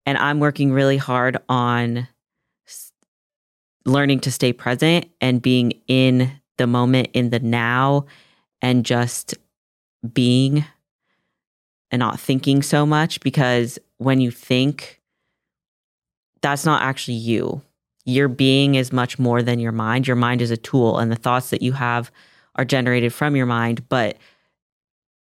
And i'm working really hard on s- learning to stay present and being in the moment in the now and just being and not thinking so much because when you think that's not actually you. Your being is much more than your mind. Your mind is a tool and the thoughts that you have are generated from your mind but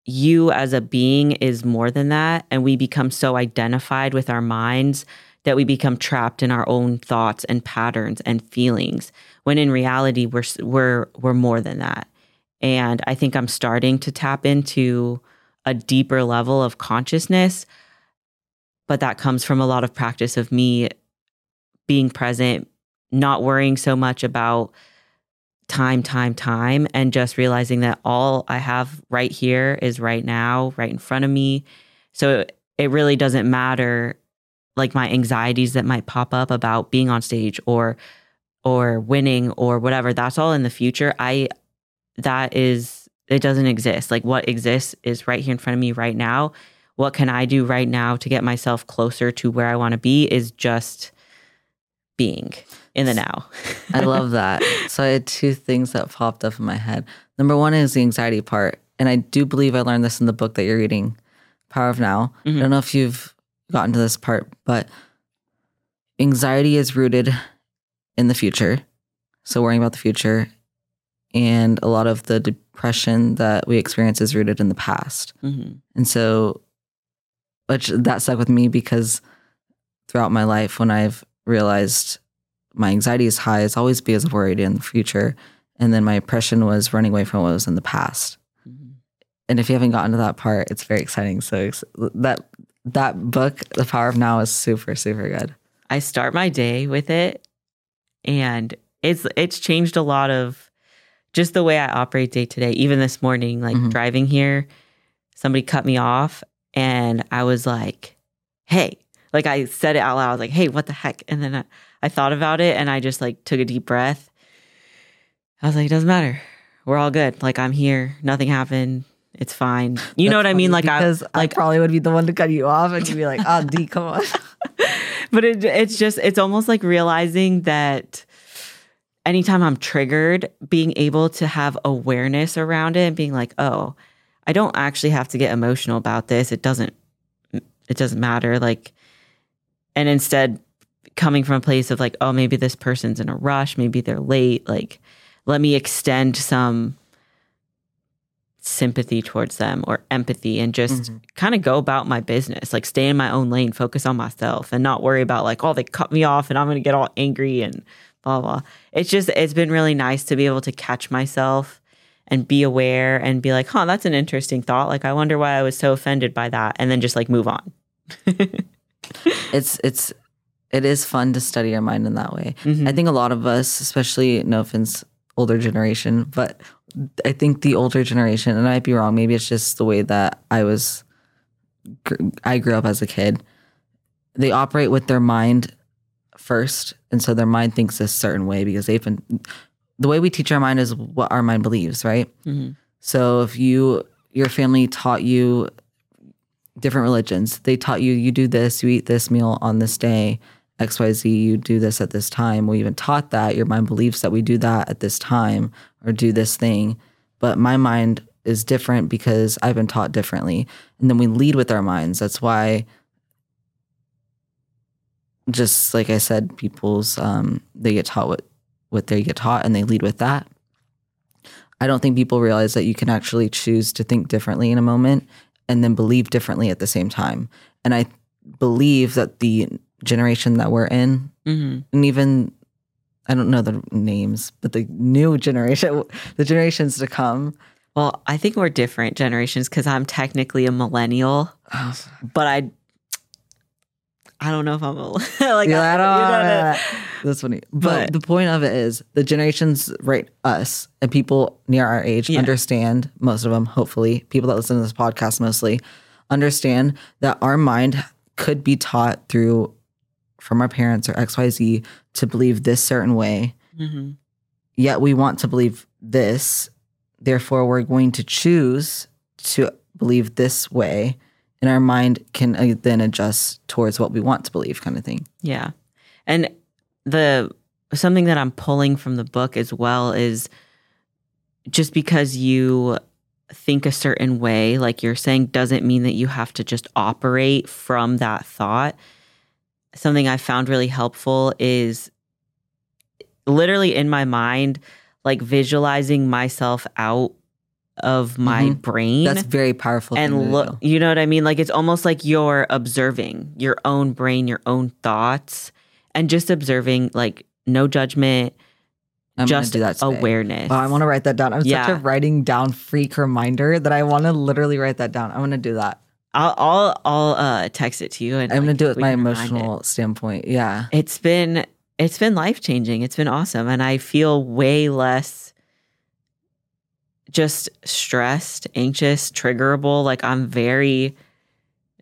you as a being is more than that and we become so identified with our minds that we become trapped in our own thoughts and patterns and feelings when in reality we're we're we're more than that. And i think i'm starting to tap into a deeper level of consciousness but that comes from a lot of practice of me being present not worrying so much about time, time, time, and just realizing that all I have right here is right now, right in front of me. So it really doesn't matter like my anxieties that might pop up about being on stage or or winning or whatever. That's all in the future. I that is it doesn't exist. Like what exists is right here in front of me right now what can i do right now to get myself closer to where i want to be is just being in the now. I love that. So I had two things that popped up in my head. Number one is the anxiety part. And I do believe I learned this in the book that you're reading, Power of Now. Mm-hmm. I don't know if you've gotten to this part, but anxiety is rooted in the future. So worrying about the future. And a lot of the depression that we experience is rooted in the past. Mm-hmm. And so, which that stuck with me because throughout my life, when I've realized my anxiety is high, it's always because of worried in the future. And then my depression was running away from what was in the past. Mm-hmm. And if you haven't gotten to that part, it's very exciting. So that that book, The Power of Now, is super, super good. I start my day with it and it's it's changed a lot of just the way I operate day to day. Even this morning, like mm-hmm. driving here, somebody cut me off and I was like, hey, like I said it out loud. I was like, hey, what the heck? And then I, I thought about it and I just like took a deep breath. I was like, it doesn't matter. We're all good. Like I'm here. Nothing happened. It's fine. You That's know what I mean? Like I like I probably would be the one to cut you off and you'd be like, oh D, come on. but it, it's just it's almost like realizing that anytime I'm triggered, being able to have awareness around it and being like, oh, I don't actually have to get emotional about this. It doesn't it doesn't matter. Like and instead coming from a place of like, oh, maybe this person's in a rush, maybe they're late. Like, let me extend some sympathy towards them or empathy and just mm-hmm. kind of go about my business, like stay in my own lane, focus on myself and not worry about like, oh, they cut me off and I'm going to get all angry and blah, blah. It's just, it's been really nice to be able to catch myself and be aware and be like, huh, that's an interesting thought. Like, I wonder why I was so offended by that. And then just like move on. it's it's it is fun to study your mind in that way. Mhm. I think a lot of us, especially no offense, older generation, but I think the older generation, and I might be wrong, maybe it's just the way that I was, gr- I grew up as a kid. They operate with their mind first, and so their mind thinks a certain way because they've been. The way we teach our mind is what our mind believes, right? Mhm. So if you your family taught you different religions, they taught you you do this, you eat this meal on this day, XYZ, you do this at this time. We even taught that your mind believes that we do that at this time or do this thing. But my mind is different because I've been taught differently. And then we lead with our minds. That's why just like I said, people's um they get taught what what they get taught and they lead with that. I don't think people realize that you can actually choose to think differently in a moment and then believe differently at the same time. And I believe that the generation that we're in, Mhm. and even I don't know the names, but the new generation, the generations to come. Well, I think we're different generations because I'm technically a millennial, but I, I don't know if I'm a like Yeah, I I, don't- you know, That's funny. But, But- the point of it is the generations, right? Us and people near our age Yeah. understand, most of them, hopefully, people that listen to this podcast mostly understand that our mind could be taught through from our parents or XYZ to believe this certain way. Mhm. Yet we want to believe this. Therefore, we're going to choose to believe this way. And our mind can uh, then adjust towards what we want to believe, kind of thing. Yeah. And the something that I'm pulling from the book as well is just because you think a certain way, like you're saying, doesn't mean that you have to just operate from that thought. Something I found really helpful is literally in my mind, like visualizing myself out of my Mhm. brain That's very powerful. and look you know what i mean like it's almost like you're observing your own brain your own thoughts and just observing like no judgment I'm just do that today. awareness Oh, I want to write that down. I'm such a writing down freak reminder that I want to literally write that down. I'm going to do that. i'll i'll, I'll uh, text it to you and I'm gonna do it with my remind it. emotional standpoint. Yeah. it's been it's been life changing it's been awesome and i feel way less just stressed anxious triggerable like i'm very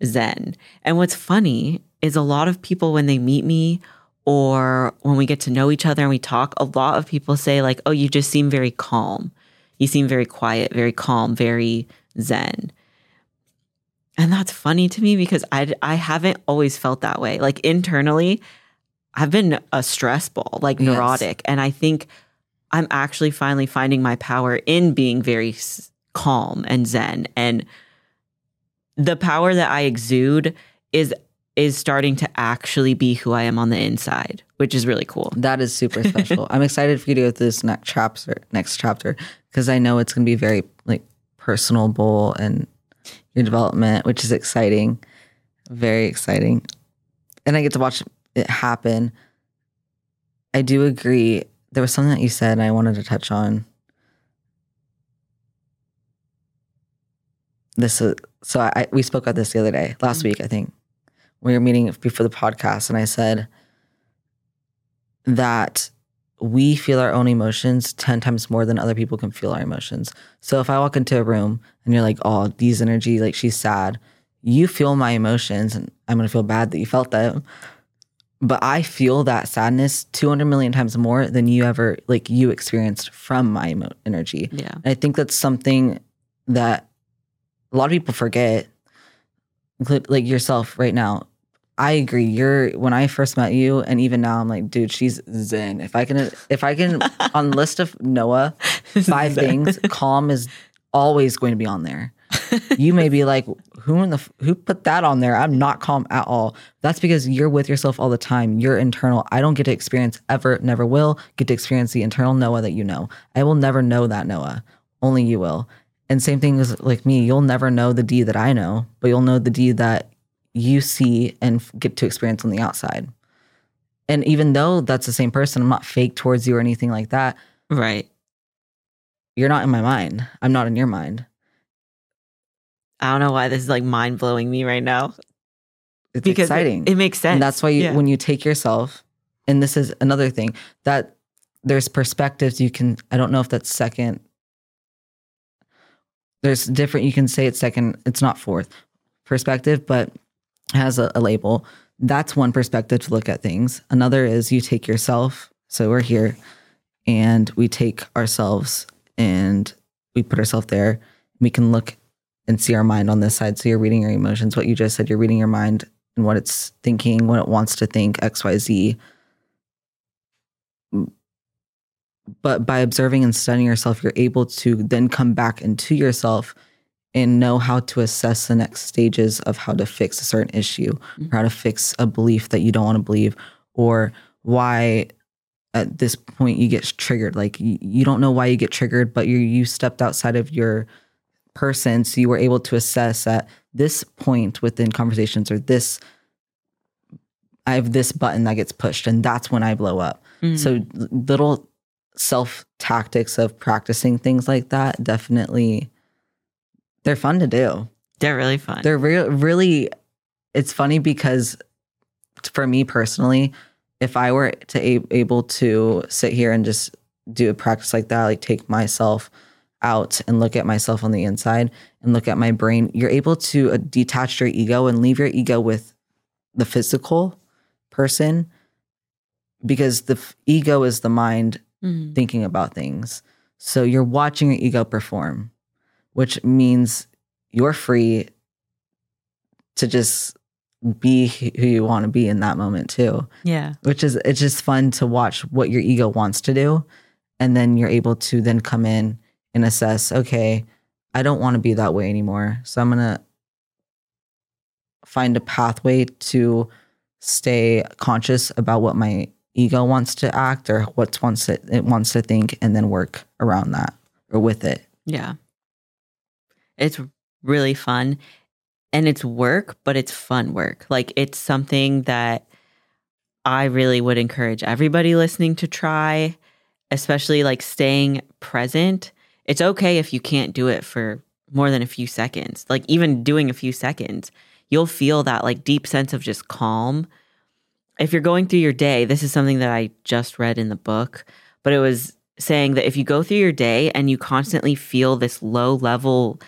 zen and what's funny is a lot of people when they meet me or when we get to know each other and we talk a lot of people say like oh you just seem very calm you seem very quiet very calm very zen and that's funny to me because I, I haven't always felt that way. Like internally, I've been a stress ball, like Yes. neurotic. And I think I'm actually finally finding my power in being very s- calm and zen. And the power that I exude is is starting to actually be who I am on the inside, which is really cool. That is super special. I'm excited for you to go through this next chapter, next chapter, because I know it's going to be very like personable and your development, which is exciting, very exciting, and I get to watch it happen. I do agree. There was something that you said, I wanted to touch on. This is so I we spoke about this the other day, last mm-hmm. week, I think. We were meeting before the podcast, and I said that we feel our own emotions 10 times more than other people can feel our emotions. So if I walk into a room and you're like, oh, these energy, like she's sad, you feel my emotions and I'm going to feel bad that you felt that. But I feel that sadness 200 million times more than you ever, like you experienced from my emo- energy. Yeah. And I think that's something that a lot of people forget, like yourself right now. I agree. You're when I first met you, and even now, I'm like, dude, she's zen. If I can, if I can, on the list of Noa, five things, calm is always going to be on there. You may be like, who in the who put that on there? I'm not calm at all. That's because you're with yourself all the time. You're internal. I don't get to experience ever, never will get to experience the internal Noa that you know. I will never know that Noa. Only you will. And same thing is like me. You'll never know the D that I know, but you'll know the D that you see and get to experience on the outside. And even though that's the same person, I'm not fake towards you or anything like that. Right. You're not in my mind. I'm not in your mind. I don't know why this is like mind blowing me right now. It's because it- exciting. It, makes sense. And that's why you, Yeah. when you take yourself, and this is another thing that there's perspectives you can. I don't know if that's second. There's different. You can say it's second. It's not fourth perspective, but has a, a label. That's one perspective to look at things. Another is you take yourself. So we're here, and we take ourselves and we put ourselves there. We can look and see our mind on this side. So you're reading your emotions. What you just said, you're reading your mind and what it's thinking, what it wants to think, X, Y, Z. Mm. But by observing and studying yourself, you're able to then come back into yourself and know how to assess the next stages of how to fix a certain issue or how to mm-hmm. fix a belief that you don't want to believe or why at this point you get triggered like you, you don't know why you get triggered but you you stepped outside of your person so you were able to assess at this point within conversations or this i have this button that gets pushed and that's when i blow up Mhm. so little self tactics of practicing things like that definitely they're fun to do they're really fun. they're re- really it's funny because for me personally if i were to a- able to sit here and just do a practice like that like take myself out and look at myself on the inside and look at my brain you're able to uh, detach your ego and leave your ego with the physical person because the f- ego is the mind Mhm. thinking about things. So you're watching your ego perform, which means you're free to just be who you want to be in that moment too. Yeah. Which is it's just fun to watch what your ego wants to do and then you're able to then come in and assess, okay, I don't want to be that way anymore. So I'm going to find a pathway to stay conscious about what my ego wants to act or what wants to, it wants to think and then work around that or with it. Yeah. It's really fun and it's work, but it's fun work. Like it's something that I really would encourage everybody listening to try, especially like staying present. It's okay if you can't do it for more than a few seconds. Like even doing a few seconds, you'll feel that like deep sense of just calm. If you're going through your day, this is something that I just read in the book, but it was saying that if you go through your day and you constantly feel this low level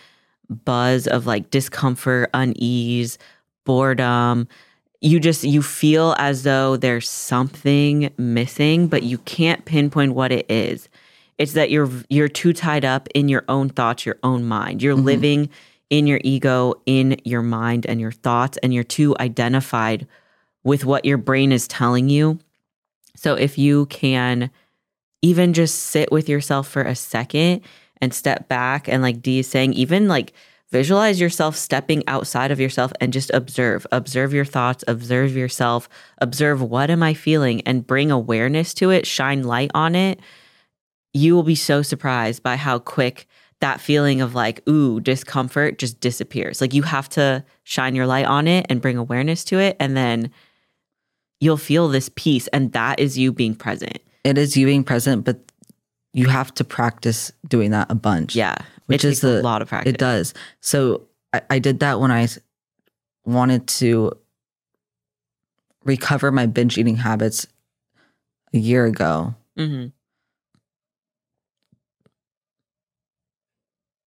buzz of like discomfort, unease, boredom, you just you feel as though there's something missing, but you can't pinpoint what it is. It's that you're you're too tied up in your own thoughts, your own mind. You're Mhm. living in your ego, in your mind and your thoughts, and you're too identified with what your brain is telling you. So if you can even just sit with yourself for a second and step back and like Dee is saying, even like visualize yourself stepping outside of yourself and just observe. Observe your thoughts, observe yourself, observe what am I feeling and bring awareness to it, shine light on it. You will be so surprised by how quick that feeling of like, ooh, discomfort just disappears. Like you have to shine your light on it and bring awareness to it. And then you'll feel this peace. And that is you being present. It is you being present, but you have to practice doing that a bunch. Yeah. Which is a lot of practice. It does. So I, I did that when I wanted to recover my binge eating habits a year ago. hmm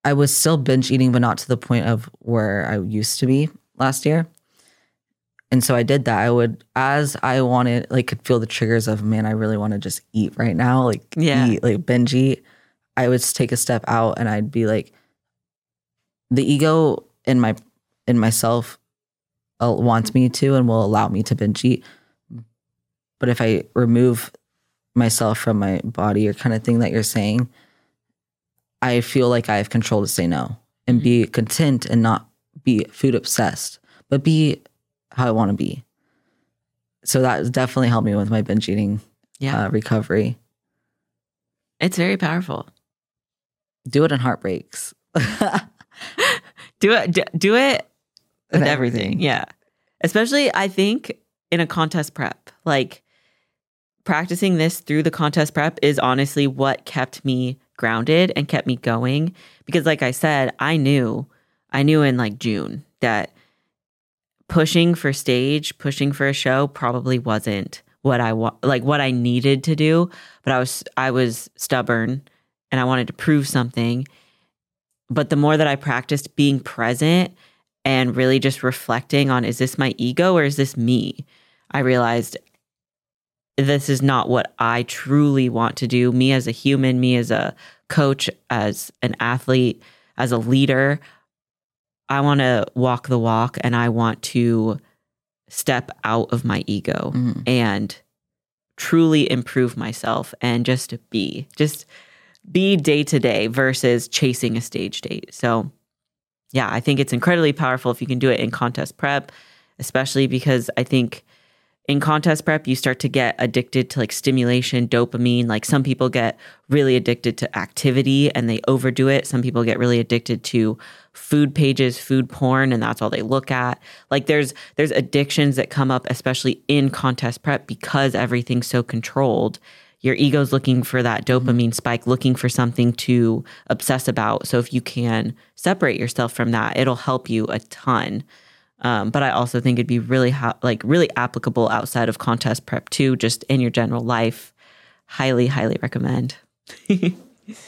I was still binge eating, but not to the point of where I used to be last year. And so I did that. I would, as I wanted, like, could feel the triggers of, man, I really want to just eat right now, like, Yeah. eat, like, binge eat. I would take a step out and I'd be like, the ego in my, in myself uh, wants me to and will allow me to binge eat. But if I remove myself from my body or kind of thing that you're saying, I feel like I have control to say no and be content and not be food obsessed, but be how I want to be. So that definitely helped me with my binge eating Yeah. uh, recovery. it's very powerful. Do it in heartbreaks. do it. Do, do it with everything. everything. Yeah. Especially, I think, in a contest prep. Like, practicing this through the contest prep is honestly what kept me grounded and kept me going. Because, like I said, I knew, I knew in like June that pushing for stage, pushing for a show probably wasn't what I want, like what I needed to do. But I was, I was stubborn and I wanted to prove something. But the more that I practiced being present and really just reflecting on, is this my ego or is this me? I realized this is not what I truly want to do. Me as a human, me as a coach, as an athlete, as a leader, I want to walk the walk and I want to step out of my ego Mhm. and truly improve myself and just be, just be day to day versus chasing a stage date. So, yeah, I think it's incredibly powerful if you can do it in contest prep, especially because I think in contest prep you start to get addicted to like stimulation dopamine. Like some people get really addicted to activity and they overdo it. Some people get really addicted to food pages food porn and that's all they look at. Like there's there's addictions that come up especially in contest prep because everything's so controlled. Your ego's looking for that dopamine mm-hmm. spike looking for something to obsess about. So if you can separate yourself from that it'll help you a ton um, but I also think it'd be really like really applicable outside of contest prep too, just in your general life. Highly, highly recommend.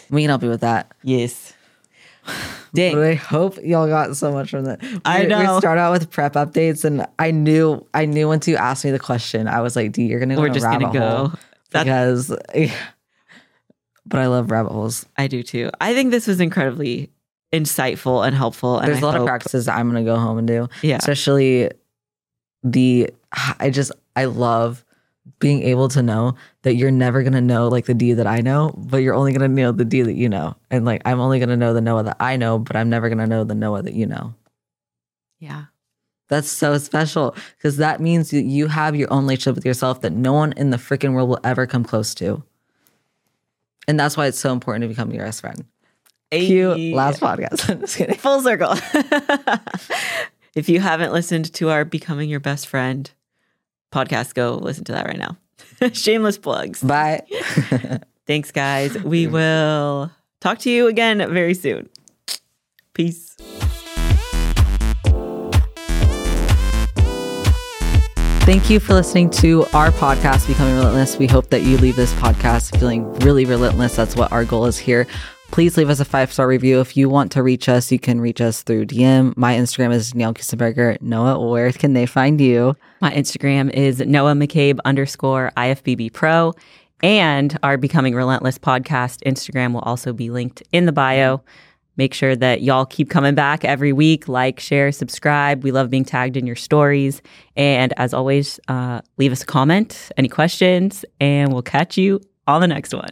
We can help you with that. Yes. Dang. I hope y'all got so much from that. I know. We start out with prep updates, and I knew, I knew once you asked me the question, I was like, "D, you're gonna go We're just gonna go. Because." But I love rabbit holes. I do too. I think this was incredibly insightful and helpful. And There's I a lot of practices I'm gonna go home and do. Yeah. especially the I just I love being able to know that you're never gonna know like the D that I know, but you're only gonna know the D that you know. And like I'm only gonna know the Noa that I know, but I'm never gonna know the Noa that you know. Yeah. That's so special because that means that you have your own relationship with yourself that no one in the freaking world will ever come close to. And that's why it's so important to become your best friend. Ayy. last podcast. I'm just kidding. Full circle. if you haven't listened to our Becoming Your Best Friend podcast, go listen to that right now. Shameless plugs. Bye. Thanks, guys. We will talk to you again very soon. Peace. Thank you for listening to our podcast, Becoming Relentless. We hope that you leave this podcast feeling really relentless. That's what our goal is here. Please leave us a five star review. If you want to reach us, you can reach us through DM. My Instagram is Neil Kusenberger. Noa, where can they find you? My Instagram is Noa McCabe underscore IFBB Pro. And our Becoming Relentless podcast Instagram will also be linked in the bio. Make sure that y'all keep coming back every week. Like, share, subscribe. We love being tagged in your stories. And as always, uh, leave us a comment, any questions, and we'll catch you on the next one.